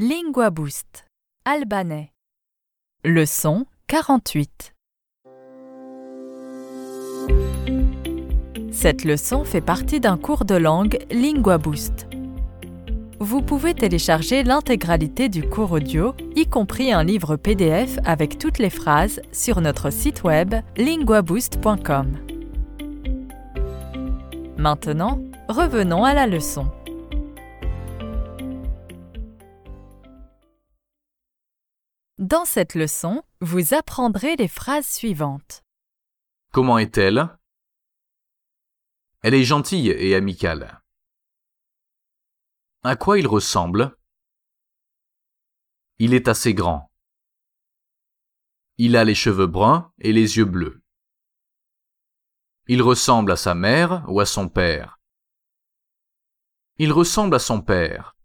Lingua Boost. Albanais. Leçon 48. Cette leçon fait partie d'un cours de langue Lingua Boost. Vous pouvez télécharger l'intégralité du cours audio, y compris un livre PDF avec toutes les phrases, sur notre site web linguaboost.com. Maintenant, revenons à la leçon. Dans cette leçon, vous apprendrez les phrases suivantes. Comment est-elle? Elle est gentille et amicale. À quoi il ressemble? Il est assez grand. Il a les cheveux bruns et les yeux bleus. Il ressemble à sa mère ou à son père. Il ressemble à son père.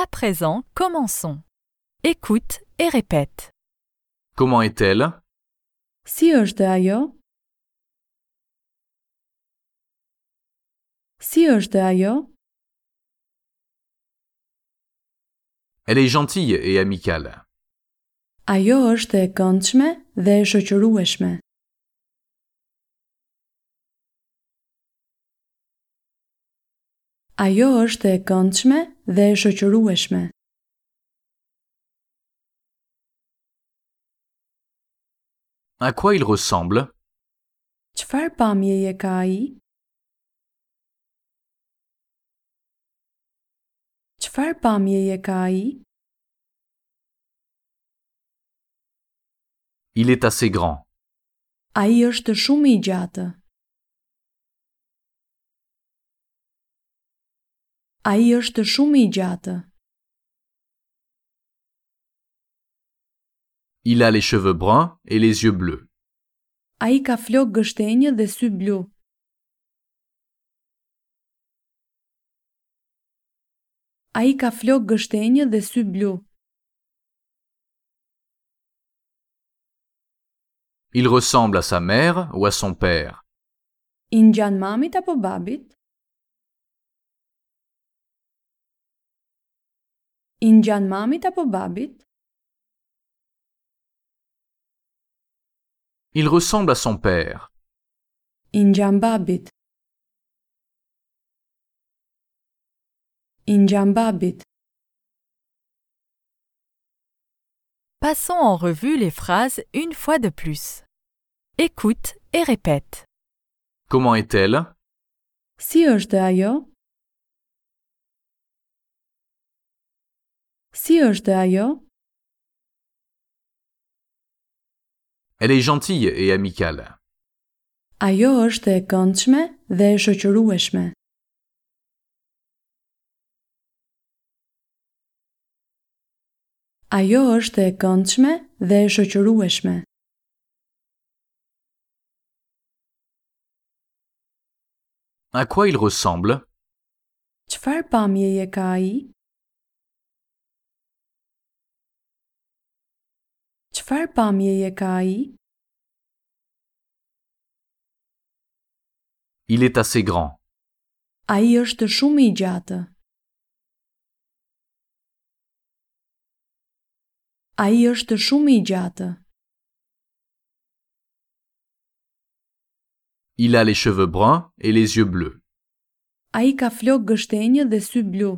À présent, commençons. Écoute et répète. Comment est-elle? Si është ajo? Si është ajo? Elle est gentille et amicale. Ajo është e këndshme dhe e shoqërueshme. Ajo është e këndshme dhe e shoqërueshme. À quoi il ressemble Çfarë pamjeje ka ai? Çfarë pamjeje ka ai? Il est assez grand. Ai është shumë i gjatë. Ai është shumë i gjatë. Il a les cheveux bruns et les yeux bleus. Ai ka flokë gështenjë dhe sy blu. Ai ka flokë gështenjë dhe sy blu. Il ressemble à sa mère ou à son père. I ngjan mamit apo babit? I ngjan mamit apo babit? Il ressemble à son père. I ngjan babit? I ngjan babit? Passons en revue les phrases une fois de plus. Écoute et répète. Comment est-elle? Si është ajo? Si është ajo? Elle est gentille et amicale. Ajo është e këndshme dhe e shoqërueshme. Ajo është e këndshme dhe e shoqërueshme. À quoi il ressemble Çfarë pamjeje ka ai? Çfarë pamjeje ka ai? Il est assez grand. Ai është shumë i gjatë. Ai është shumë i gjatë. Il a les cheveux bruns et les yeux bleus. Ai ka flokë gështenjë dhe sy blu.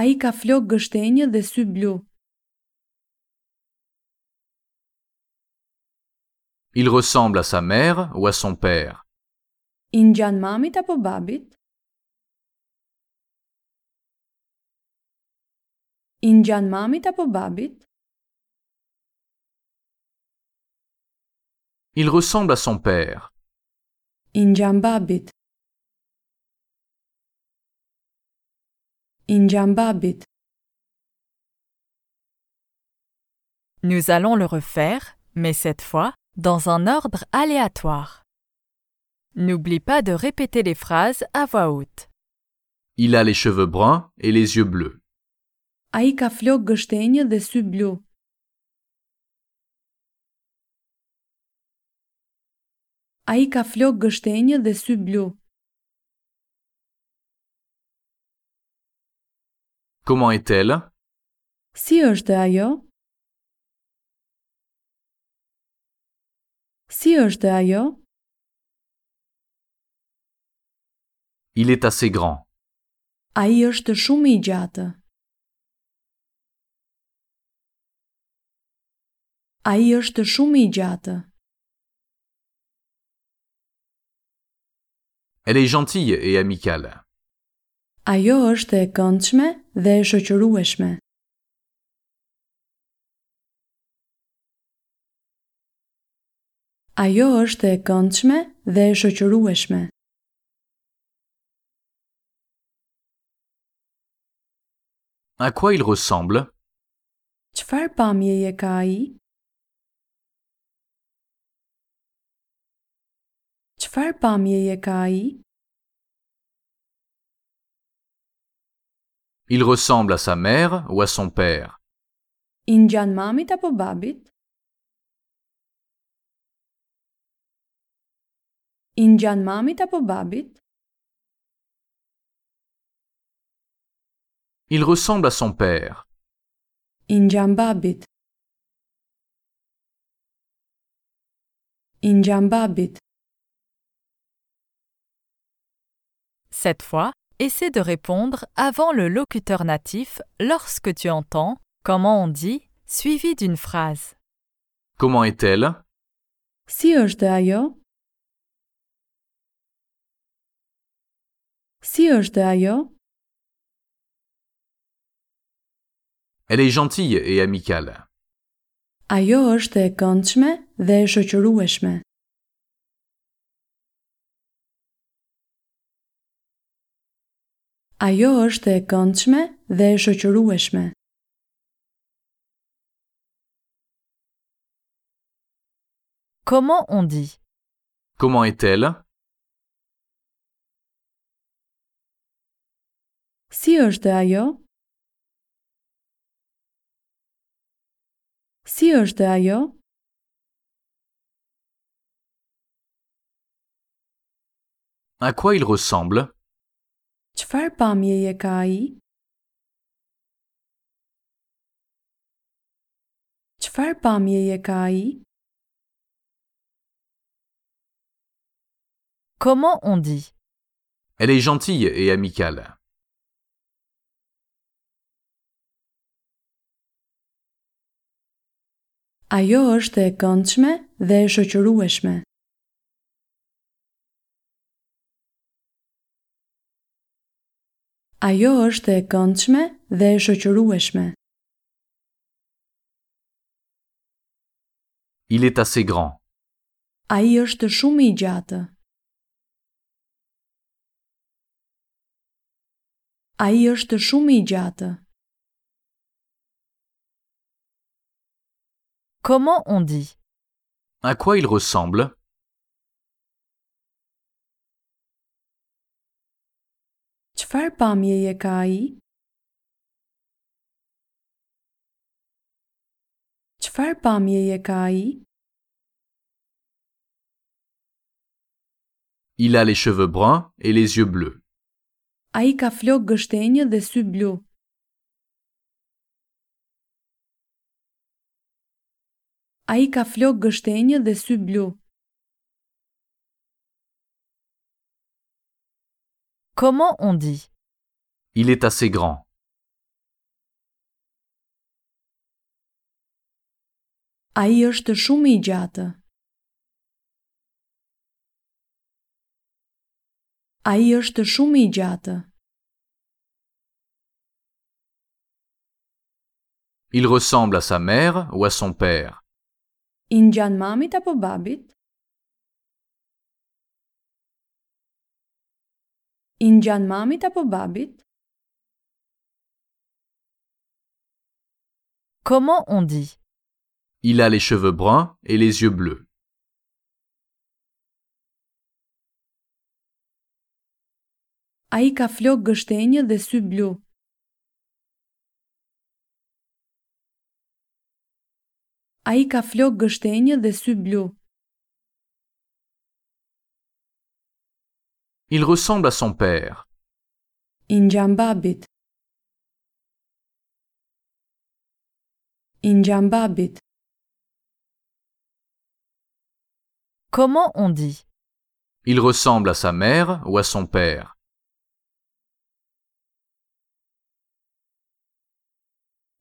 Ai ka flokë gështenjë dhe sy blu. Il ressemble à sa mère ou à son père. I ngjan mamit apo babit? I ngjan mamit apo babit? Il ressemble à son père. I ngjan babit. Nous allons le refaire, mais cette fois dans un ordre aléatoire. N'oublie pas de répéter les phrases à voix haute. Il a les cheveux bruns et les yeux bleus. Ai ka flokë gështenjë dhe sy blu. A i ka flok gështenjë dhe sy blu. Comment est-elle? Si është ajo? Si është ajo? Il est assez grand. A i është shumë i gjatë. A i është shumë i gjatë. Elle est gentille et amicale. Ajo është e këndshme dhe e shoqërueshme. Ajo është e këndshme dhe e shoqërueshme. À quoi il ressemble Çfarë pamjeje ka ai? Çfarë pamjeje ka ai? Il ressemble à sa mère ou à son père I ngjan mamit apo babit? I ngjan mamit apo babit? Il ressemble à son père. I ngjan babit? I ngjan babit? Cette fois, essaie de répondre avant le locuteur natif lorsque tu entends comment on dit suivi d'une phrase. Comment est-elle? Si është ajo? Si është ajo? Elle est gentille et amicale. Ajo është e këndshme dhe e shoqërueshme. Ajo është e këndshme dhe e shoqërueshme. Comment on dit? Comment est-elle? Si është ajo? Si është ajo? À quoi il ressemble? Çfarë pamjeje ka ai? Çfarë pamjeje ka ai? Comment on dit Elle est gentille et amicale. Ajo është e këndshme dhe e shoqërueshme. Ajo është e këndshme dhe e shoqërueshme. Il est assez grand. Ai është shumë i gjatë. Ai është shumë i gjatë. Comment on dit À quoi il ressemble Çfarë pamjeje ka ai? Çfarë pamjeje ka ai? Il a les cheveux bruns et les yeux bleus. Ai ka flok gështenjë dhe sy blu. Ai ka flok gështenjë dhe sy blu. Comment on dit? Il est assez grand. Ai është shumë i gjatë. Ai është shumë i gjatë. Il ressemble à sa mère ou à son père I ngjan mamit apo babit? I ngjan mamit apo babit? Comment on dit? Il a les cheveux bruns et les yeux bleus. Ai ka flok gështenjë dhe sy blu. Ai ka flok gështenjë dhe sy blu. Il ressemble à son père. I ngjan babit. I ngjan babit. Comment on dit? Il ressemble à sa mère ou à son père.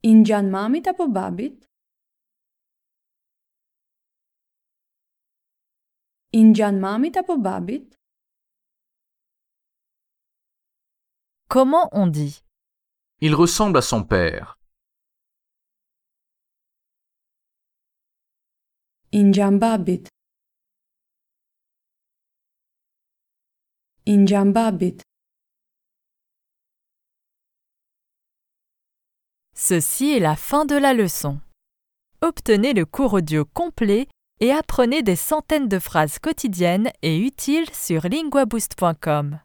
I ngjan mamit apo babit? I ngjan mamit apo babit? Comment on dit? Il ressemble à son père. I ngjan babit. I ngjan babit. Ceci est la fin de la leçon. Obtenez le cours audio complet et apprenez des centaines de phrases quotidiennes et utiles sur linguaboost.com.